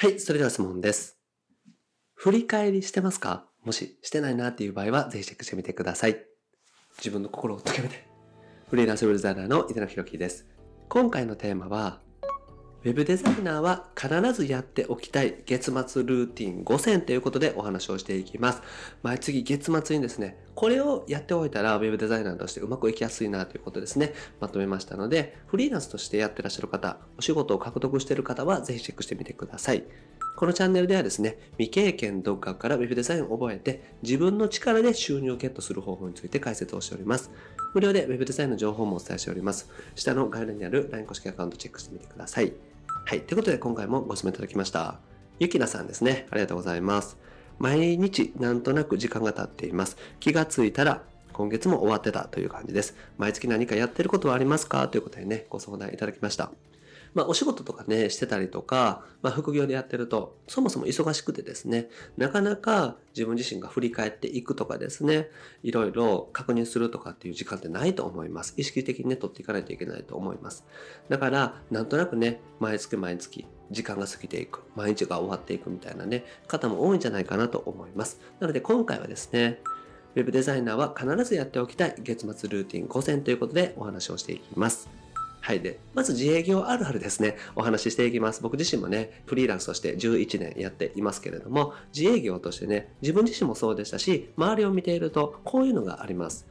はい、それでは質問です。振り返りしてますか？もししてないなっていう場合は、ぜひチェックしてみてください。自分の心を解けめて。フリーランスウェブデザイナーの井田野博樹です。今回のテーマは、ウェブデザイナーは必ずやっておきたい月末ルーティン5選ということでお話をしていきます。毎月月末にですね、これをやっておいたらウェブデザイナーとしてうまくいきやすいなということですね、まとめましたので、フリーランスとしてやってらっしゃる方、お仕事を獲得している方はぜひチェックしてみてください。このチャンネルではですね、未経験独学からウェブデザインを覚えて、自分の力で収入をゲットする方法について解説をしております。無料でウェブデザインの情報もお伝えしております。下の概要欄にある LINE 公式アカウントチェックしてみてください。はい。ということで今回もご質問いただきました。ゆきなさんですね。ありがとうございます。毎日なんとなく時間が経っています。気がついたら今月も終わってたという感じです。毎月何かやってることはありますか？ということでね、ご相談いただきました。まあ、お仕事とかね、してたりとか、まあ、副業でやってると、そもそも忙しくてですね、なかなか自分自身が振り返っていくとかですね、いろいろ確認するとかっていう時間ってないと思います。意識的にね、取っていかないといけないと思います。だから、なんとなくね、毎月毎月、時間が過ぎていく、毎日が終わっていくみたいなね、方も多いんじゃないかなと思います。なので、今回はですね、ウェブデザイナーは必ずやっておきたい月末ルーティン5選ということでお話をしていきます。はい。で、まず自営業あるあるですね、お話ししていきます。僕自身もね、フリーランスとして11年やっていますけれども、自営業としてね、自分自身もそうでしたし、周りを見ていると、こういうのがあります。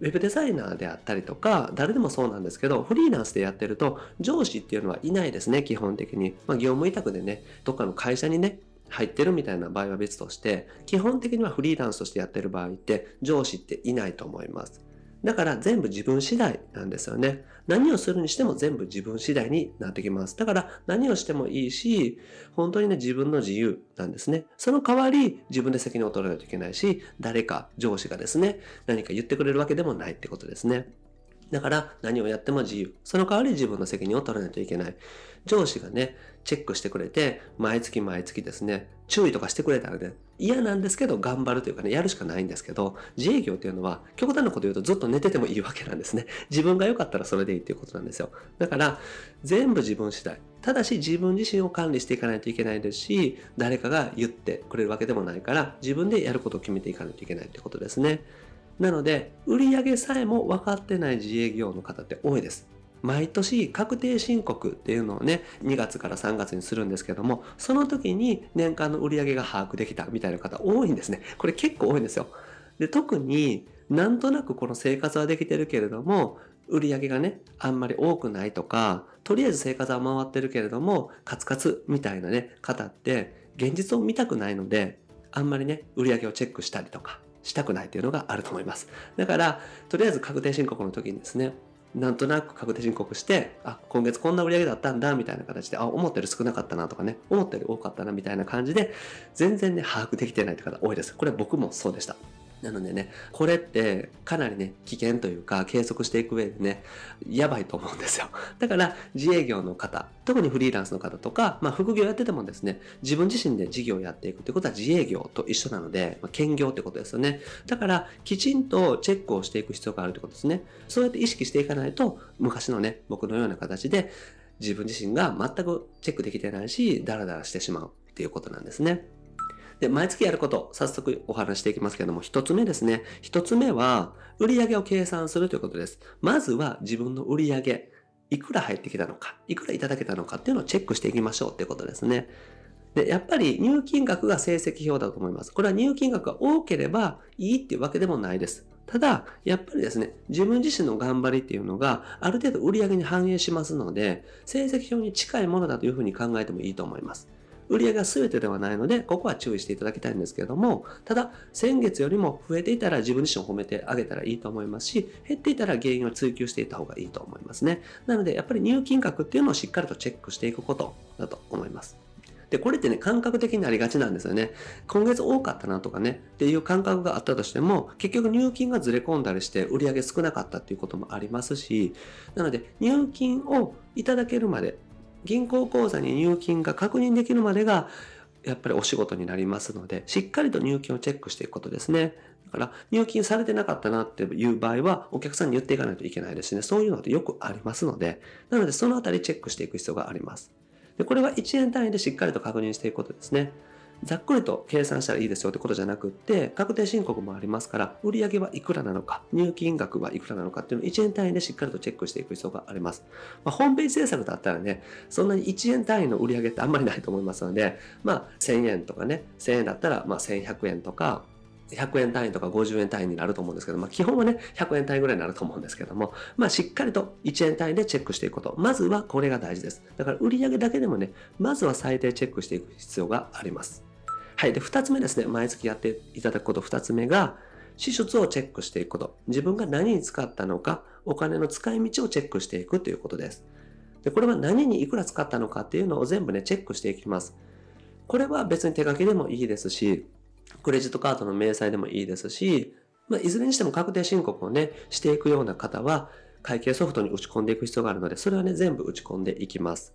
ウェブデザイナーであったりとか、誰でもそうなんですけど、フリーランスでやってると、上司っていうのはいないですね、基本的に。まあ、業務委託でね、どっかの会社にね、入ってるみたいな場合は別として、基本的にはフリーランスとしてやってる場合って、上司っていないと思います。だから全部自分次第なんですよね。何をするにしても全部自分次第になってきます。だから何をしてもいいし、本当にね自分の自由なんですね。その代わり自分で責任を取らないといけないし、誰か上司がですね、何か言ってくれるわけでもないってことですね。だから何をやっても自由。その代わり自分の責任を取らないといけない。上司がね、チェックしてくれて、毎月毎月ですね、注意とかしてくれたらね、嫌なんですけど頑張るというかね、やるしかないんですけど、自営業っていうのは、極端なこと言うとずっと寝ててもいいわけなんですね。自分が良かったらそれでいいっていうことなんですよ。だから、全部自分次第。ただし自分自身を管理していかないといけないですし、誰かが言ってくれるわけでもないから、自分でやることを決めていかないといけないってことですね。なので、売上さえも分かってない自営業の方って多いです。毎年確定申告っていうのをね、2月から3月にするんですけども、その時に年間の売上が把握できたみたいな方多いんですね。これ結構多いんですよ。で、特になんとなくこの生活はできてるけれども、売上がね、あんまり多くないとか、とりあえず生活は回ってるけれども、カツカツみたいなね、方って、現実を見たくないので、あんまりね、売り上げをチェックしたりとか、したくないっていうのがあると思います。だから、とりあえず確定申告の時にですね、なんとなく確定申告して、あ、今月こんな売り上げだったんだ、みたいな形で、あ、思ったより少なかったなとかね、思ったより多かったな、みたいな感じで、全然ね、把握できてないって方多いです。これ僕もそうでした。なのでね、これってかなりね、危険というか、計測していく上でね、やばいと思うんですよ。だから、自営業の方、特にフリーランスの方とか、まあ、副業やっててもですね、自分自身で事業をやっていくということは自営業と一緒なので、まあ、兼業ってことですよね。だから、きちんとチェックをしていく必要があるということですね。そうやって意識していかないと、昔のね、僕のような形で、自分自身が全くチェックできてないし、ダラダラしてしまうっていうことなんですね。で、毎月やること、早速お話していきますけども、一つ目ですね。一つ目は、売上を計算するということです。まずは自分の売上、いくら入ってきたのか、いくらいただけたのかっていうのをチェックしていきましょうっていうことですね。で、やっぱり入金額が成績表だと思います。これは入金額が多ければいいっていうわけでもないです。ただ、やっぱりですね、自分自身の頑張りっていうのがある程度売り上げに反映しますので、成績表に近いものだというふうに考えてもいいと思います。売上が全てではないので、ここは注意していただきたいんですけれども、ただ、先月よりも増えていたら自分自身を褒めてあげたらいいと思いますし、減っていたら原因を追求していった方がいいと思いますね。なので、やっぱり入金額っていうのをしっかりとチェックしていくことだと思います。で、これってね、感覚的になりがちなんですよね。今月多かったなとかね、っていう感覚があったとしても、結局入金がずれ込んだりして売り上げ少なかったっていうこともありますし、なので、入金をいただけるまで、銀行口座に入金が確認できるまでが、やっぱりお仕事になりますので、しっかりと入金をチェックしていくことですね。だから、入金されてなかったなっていう場合は、お客さんに言っていかないといけないですね。そういうのってよくありますので、なので、そのあたりチェックしていく必要があります。でこれは1円単位でしっかりと確認していくことですね。ざっくりと計算したらいいですよってことじゃなくって、確定申告もありますから、売上はいくらなのか、入金額はいくらなのかっていうのを1円単位でしっかりとチェックしていく必要があります。まあ、ホームページ制作だったらね、そんなに1円単位の売上ってあんまりないと思いますので、まあ、1000円とかね、1000円だったら、まあ、1100円とか、100円単位とか50円単位になると思うんですけど、まあ、基本はね、100円単位ぐらいになると思うんですけども、まあ、しっかりと1円単位でチェックしていくこと。まずはこれが大事です。だから売上だけでもね、まずは最低チェックしていく必要があります。はい。で、二つ目ですね。毎月やっていただくこと。二つ目が、支出をチェックしていくこと。自分が何に使ったのか、お金の使い道をチェックしていくということです。で、これは何にいくら使ったのかっていうのを全部ね、チェックしていきます。これは別に手書きでもいいですし、クレジットカードの明細でもいいですし、まあ、いずれにしても確定申告をね、していくような方は、会計ソフトに打ち込んでいく必要があるので、それはね、全部打ち込んでいきます。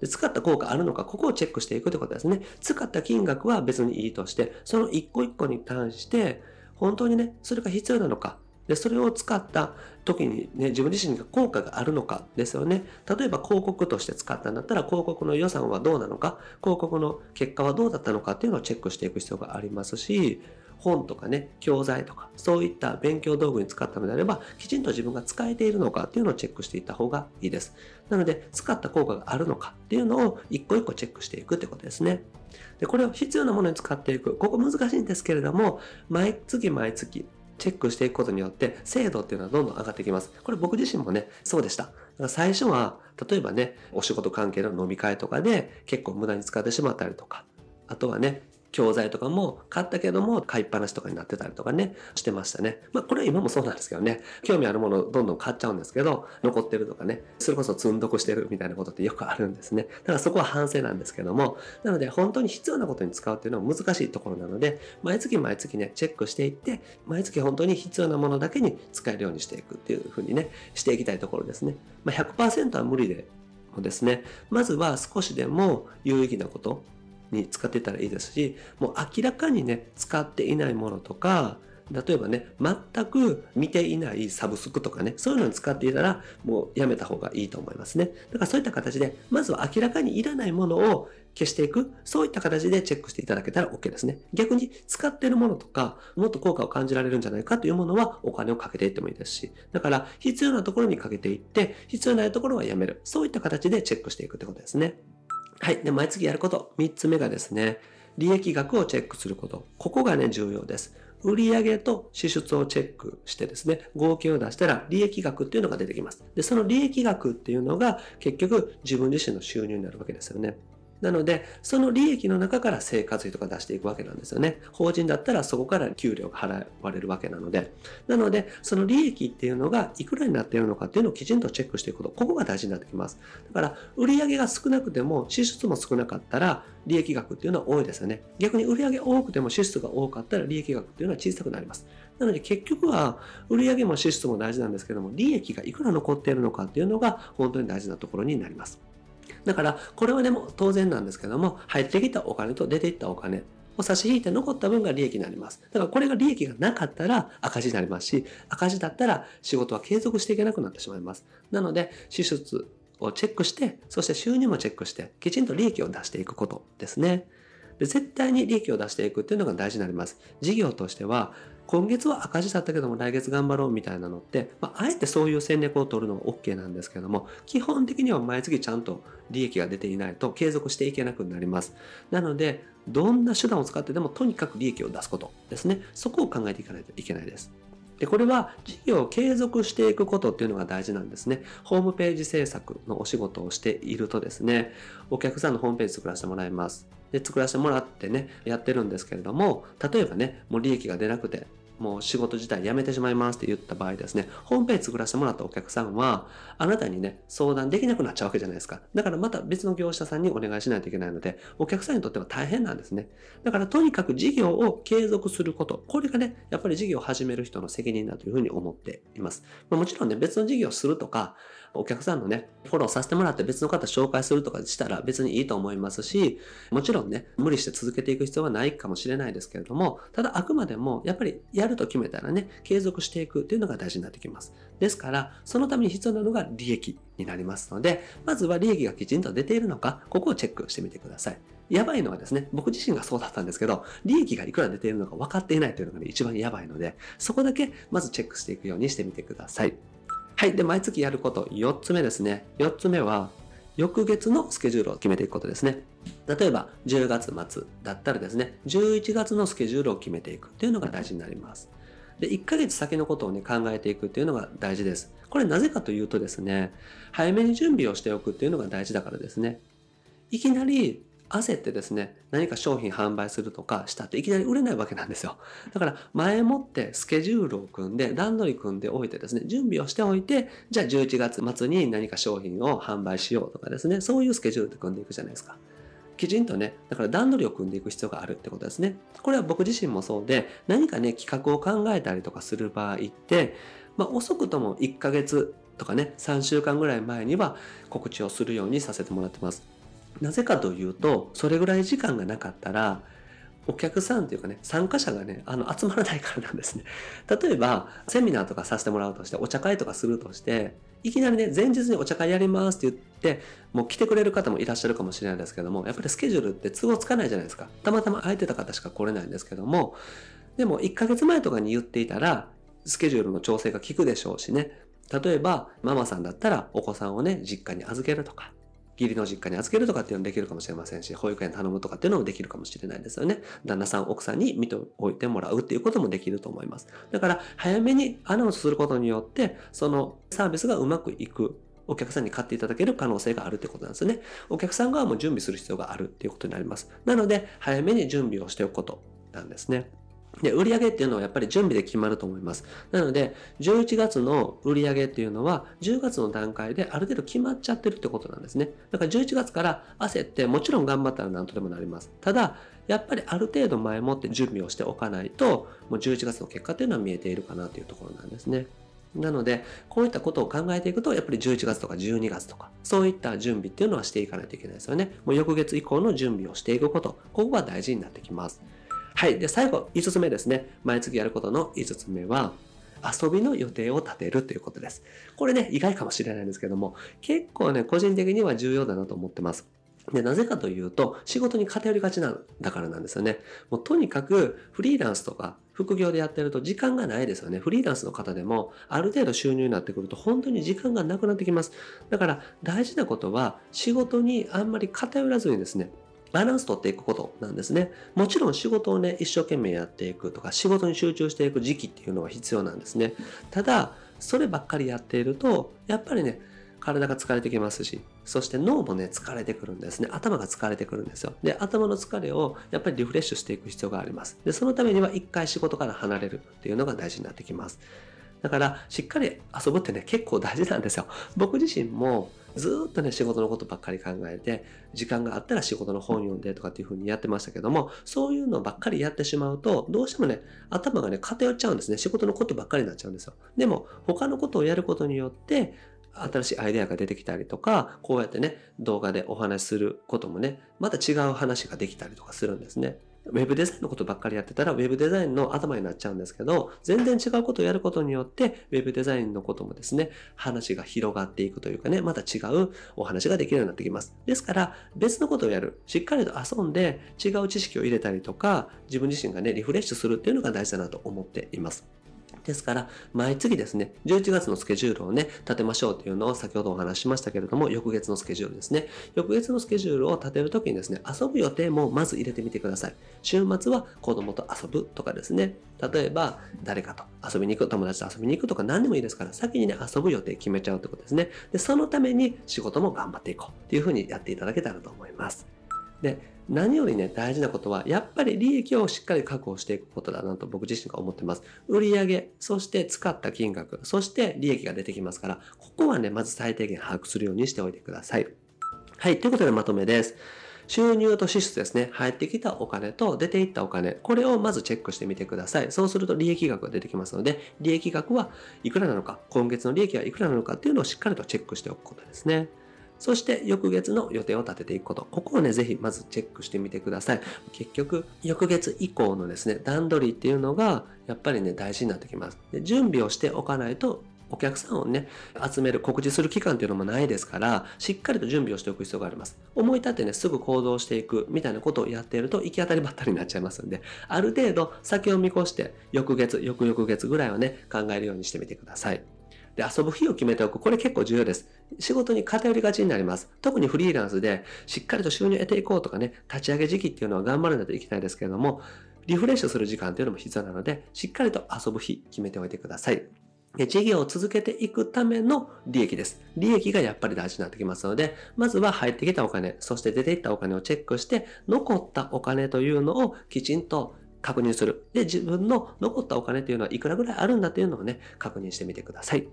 で使った効果あるのか、ここをチェックしていくということですね。使った金額は別にいいとして、その一個一個に対して、本当にね、それが必要なのか。で、それを使った時にね、自分自身が効果があるのかですよね。例えば広告として使ったんだったら、広告の予算はどうなのか、広告の結果はどうだったのかっていうのをチェックしていく必要がありますし、本とかね、教材とか、そういった勉強道具に使ったのであれば、きちんと自分が使えているのかっていうのをチェックしていった方がいいです。なので、使った効果があるのかっていうのを一個一個チェックしていくってことですね。で、これを必要なものに使っていく。ここ難しいんですけれども、毎月毎月、チェックしていくことによって精度っていうのはどんどん上がってきます。これ僕自身もね、そうでした。だから最初は、例えばね、お仕事関係の飲み会とかで結構無駄に使ってしまったりとか、あとはね、教材とかも買ったけども買いっぱなしとかになってたりとかね、してましたね。まあこれは今もそうなんですけどね、興味あるものをどんどん買っちゃうんですけど、残ってるとかね、それこそ積んどくしてるみたいなことってよくあるんですね。だからそこは反省なんですけども、なので本当に必要なことに使うっていうのは難しいところなので、毎月毎月ね、チェックしていって、毎月本当に必要なものだけに使えるようにしていくっていうふうにね、していきたいところですね。まあ100%は無理でもですね、まずは少しでも有意義なこと、に使ってたらいいですし、もう明らかにね、使っていないものとか、例えばね、全く見ていないサブスクとかね、そういうのに使っていたら、もうやめた方がいいと思いますね。だからそういった形で、まずは明らかにいらないものを消していく、そういった形でチェックしていただけたら OK ですね。逆に使ってるものとか、もっと効果を感じられるんじゃないかというものはお金をかけていってもいいですし、だから必要なところにかけていって、必要ないところはやめる。そういった形でチェックしていくってことですね。はい。で、毎月やること。3つ目がですね、利益額をチェックすること。ここがね、重要です。売上と支出をチェックしてですね、合計を出したら利益額っていうのが出てきます。で、その利益額っていうのが結局自分自身の収入になるわけですよね。なので、その利益の中から生活費とか出していくわけなんですよね。法人だったらそこから給料が払われるわけなので。なので、その利益っていうのがいくらになっているのかっていうのをきちんとチェックしていくこと。ここが大事になってきます。だから、売上が少なくても支出も少なかったら、利益額っていうのは多いですよね。逆に売上多くても支出が多かったら利益額っていうのは小さくなります。なので結局は売上も支出も大事なんですけども、利益がいくら残っているのかっていうのが本当に大事なところになります。だから、これはでも当然なんですけども、入ってきたお金と出ていったお金を差し引いて残った分が利益になります。だからこれが利益がなかったら赤字になりますし、赤字だったら仕事は継続していけなくなってしまいます。なので、支出をチェックして、そして収入もチェックして、きちんと利益を出していくことですね。で絶対に利益を出していくっていうのが大事になります。事業としては、今月は赤字だったけども来月頑張ろうみたいなのって、まあ、あえてそういう戦略を取るのは OK なんですけども、基本的には毎月ちゃんと利益が出ていないと継続していけなくなります。なので、どんな手段を使ってでもとにかく利益を出すことですね。そこを考えていかないといけないです。で、これは事業を継続していくことっていうのが大事なんですね。ホームページ制作のお仕事をしているとですね、お客さんのホームページ作らせてもらいます。で、作らせてもらってね、やってるんですけれども、例えばね、もう利益が出なくて、もう仕事自体辞めてしまいますって言った場合ですね、ホームページ作らせてもらったお客さんは、あなたにね、相談できなくなっちゃうわけじゃないですか。だからまた別の業者さんにお願いしないといけないので、お客さんにとっては大変なんですね。だからとにかく事業を継続すること。これがね、やっぱり事業を始める人の責任だというふうに思っています。まあ、もちろんね、別の事業をするとか、お客さんのね、フォローさせてもらって別の方紹介するとかしたら別にいいと思いますし、もちろんね、無理して続けていく必要はないかもしれないですけれども、ただあくまでもやっぱりやると決めたらね、継続していくっていうのが大事になってきます。ですから、そのために必要なのが利益になりますので、まずは利益がきちんと出ているのか、ここをチェックしてみてください。やばいのはですね、僕自身がそうだったんですけど、利益がいくら出ているのか分かっていないというのがね、一番やばいので、そこだけまずチェックしていくようにしてみてください。はい。で、毎月やること、4つ目ですね。4つ目は、翌月のスケジュールを決めていくことですね。例えば、10月末だったらですね、11月のスケジュールを決めていくっていうのが大事になります。で、1ヶ月先のことをね、考えていくっていうのが大事です。これなぜかというとですね、早めに準備をしておくっていうのが大事だからですね。いきなり焦ってですね、何か商品販売するとかしたっていきなり売れないわけなんですよ。だから前もってスケジュールを組んで段取り組んでおいてですね、準備をしておいて、じゃあ11月末に何か商品を販売しようとかですね、そういうスケジュールで組んでいくじゃないですか。きちんとね、だから段取りを組んでいく必要があるってことですね。これは僕自身もそうで、何かね、企画を考えたりとかする場合って、まあ遅くとも1ヶ月とかね、3週間ぐらい前には告知をするようにさせてもらってます。なぜかというと、それぐらい時間がなかったら、お客さんというかね、参加者がね、あの、集まらないからなんですね。例えば、セミナーとかさせてもらうとして、お茶会とかするとして、いきなりね、前日にお茶会やりますって言って、もう来てくれる方もいらっしゃるかもしれないですけども、やっぱりスケジュールって都合つかないじゃないですか。たまたま空いてた方しか来れないんですけども、でも1ヶ月前とかに言っていたら、スケジュールの調整が効くでしょうしね。例えば、ママさんだったらお子さんをね、実家に預けるとか、義理の実家に預けるとかっていうのもできるかもしれませんし、保育園頼むとかっていうのもできるかもしれないですよね。旦那さん、奥さんに見ておいてもらうっていうこともできると思います。だから、早めにアナウンスすることによって、そのサービスがうまくいく。お客さんに買っていただける可能性があるってことなんですね。お客さん側も準備する必要があるっていうことになります。なので、早めに準備をしておくことなんですね。で、売上っていうのはやっぱり準備で決まると思います。なので、11月の売上っていうのは、10月の段階である程度決まっちゃってるってことなんですね。だから11月から焦って、もちろん頑張ったら何とでもなります。ただ、やっぱりある程度前もって準備をしておかないと、もう11月の結果っていうのは見えているかなというところなんですね。なので、こういったことを考えていくと、やっぱり11月とか12月とか、そういった準備っていうのはしていかないといけないですよね。もう翌月以降の準備をしていくこと、ここが大事になってきます。はい。で、最後、5つ目ですね。毎月やることの5つ目は、遊びの予定を立てるということです。これね、意外かもしれないんですけども、結構ね、個人的には重要だなと思ってます。で、なぜかというと、仕事に偏りがちなんだからなんですよね。もうとにかく、フリーランスとか、副業でやってると時間がないですよね。フリーランスの方でも、ある程度収入になってくると、本当に時間がなくなってきます。だから、大事なことは、仕事にあんまり偏らずにですね、バランス取っていくことなんですね。もちろん仕事をね、一生懸命やっていくとか、仕事に集中していく時期っていうのは必要なんですね。ただ、そればっかりやっていると、やっぱりね、体が疲れてきますし、そして脳もね、疲れてくるんですね。頭が疲れてくるんですよ。で、頭の疲れをやっぱりリフレッシュしていく必要があります。で、そのためには一回仕事から離れるっていうのが大事になってきます。だから、しっかり遊ぶってね、結構大事なんですよ。僕自身も、ずっとね、仕事のことばっかり考えて、時間があったら仕事の本読んでとかっていう風にやってましたけども、そういうのばっかりやってしまうと、どうしてもね、頭がね、偏っちゃうんですね。仕事のことばっかりになっちゃうんですよ。でも、他のことをやることによって、新しいアイデアが出てきたりとか、こうやってね、動画でお話しすることもね、また違う話ができたりとかするんですね。ウェブデザインのことばっかりやってたら、ウェブデザインの頭になっちゃうんですけど、全然違うことをやることによって、ウェブデザインのこともですね、話が広がっていくというかね、また違うお話ができるようになってきます。ですから、別のことをやる。しっかりと遊んで、違う知識を入れたりとか、自分自身がね、リフレッシュするっていうのが大事だなと思っています。ですから、毎月ですね、11月のスケジュールをね、立てましょうというのを先ほどお話ししましたけれども、翌月のスケジュールですね。翌月のスケジュールを立てるときにですね、遊ぶ予定もまず入れてみてください。週末は子供と遊ぶとかですね。例えば、誰かと遊びに行く、友達と遊びに行くとか何でもいいですから、先にね、遊ぶ予定決めちゃうってことですね。で、そのために仕事も頑張っていこうっていうふうにやっていただけたらと思います。で、何よりね、大事なことは、やっぱり利益をしっかり確保していくことだなと僕自身が思ってます。売上、そして使った金額、そして利益が出てきますから、ここはね、まず最低限把握するようにしておいてください。はい、ということでまとめです。収入と支出ですね。入ってきたお金と出ていったお金。これをまずチェックしてみてください。そうすると利益額が出てきますので、利益額はいくらなのか、今月の利益はいくらなのかっていうのをしっかりとチェックしておくことですね。そして翌月の予定を立てていくこと。ここをね、ぜひまずチェックしてみてください。結局、翌月以降のですね、段取りっていうのが、やっぱりね、大事になってきます。で準備をしておかないと、お客さんをね、集める、告知する期間っていうのもないですから、しっかりと準備をしておく必要があります。思い立ってね、すぐ行動していくみたいなことをやっていると、行き当たりばったりになっちゃいますんで、ある程度先を見越して、翌月、翌々月ぐらいはね、考えるようにしてみてください。で、遊ぶ日を決めておく。これ結構重要です。仕事に偏りがちになります。特にフリーランスでしっかりと収入を得ていこうとかね、立ち上げ時期っていうのは頑張らないといけないですけれども、リフレッシュする時間っていうのも必要なので、しっかりと遊ぶ日決めておいてください。で事業を続けていくための利益です。利益がやっぱり大事になってきますので、まずは入ってきたお金、そして出ていったお金をチェックして、残ったお金というのをきちんと確認する。で、自分の残ったお金っていうのはいくらぐらいあるんだっていうのをね、確認してみてください。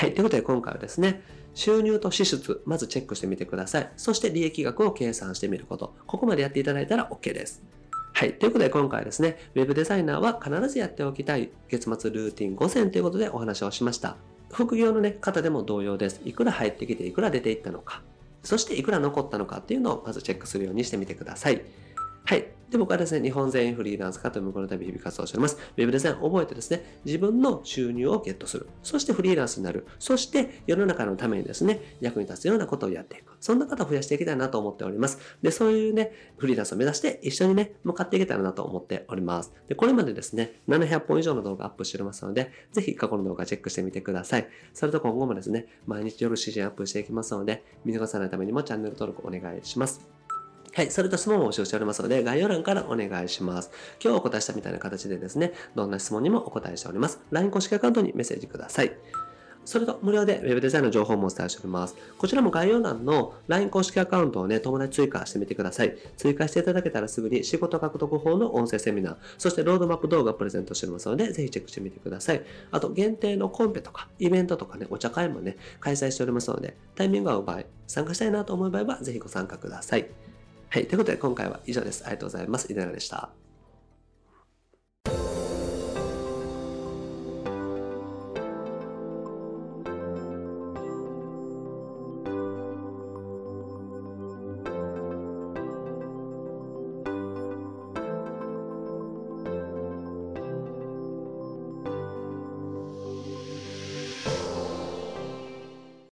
はい。ということで今回はですね、収入と支出、まずチェックしてみてください。そして利益額を計算してみること。ここまでやっていただいたら OK です。はい。ということで今回はですね、Web デザイナーは必ずやっておきたい月末ルーティン5選ということでお話をしました。副業の、ね、方でも同様です。いくら入ってきていくら出ていったのか。そしていくら残ったのかっていうのをまずチェックするようにしてみてください。はい。で、僕はですね、日本全員フリーランス化という向こうの旅日々活動しております。ウェブデザイン覚えてですね、自分の収入をゲットする。そしてフリーランスになる。そして世の中のためにですね、役に立つようなことをやっていく。そんな方を増やしていきたいなと思っております。で、そういうね、フリーランスを目指して一緒にね、向かっていけたらなと思っております。で、これまでですね、700本以上の動画アップしておりますので、ぜひ過去の動画チェックしてみてください。それと今後もですね、毎日夜7時にアップしていきますので、見逃さないためにもチャンネル登録お願いします。はい。それと質問も募集しておりますので、概要欄からお願いします。今日お答えしたみたいな形でですね、どんな質問にもお答えしております。LINE 公式アカウントにメッセージください。それと無料で Web デザインの情報もお伝えしております。こちらも概要欄の LINE 公式アカウントをね、友達追加してみてください。追加していただけたらすぐに仕事獲得法の音声セミナー、そしてロードマップ動画をプレゼントしておりますので、ぜひチェックしてみてください。あと、限定のコンペとか、イベントとかね、お茶会もね、開催しておりますので、タイミングが合う場合、参加したいなと思う場合は、ぜひご参加ください。はい。ということで今回は以上です。ありがとうございます。稲田でした。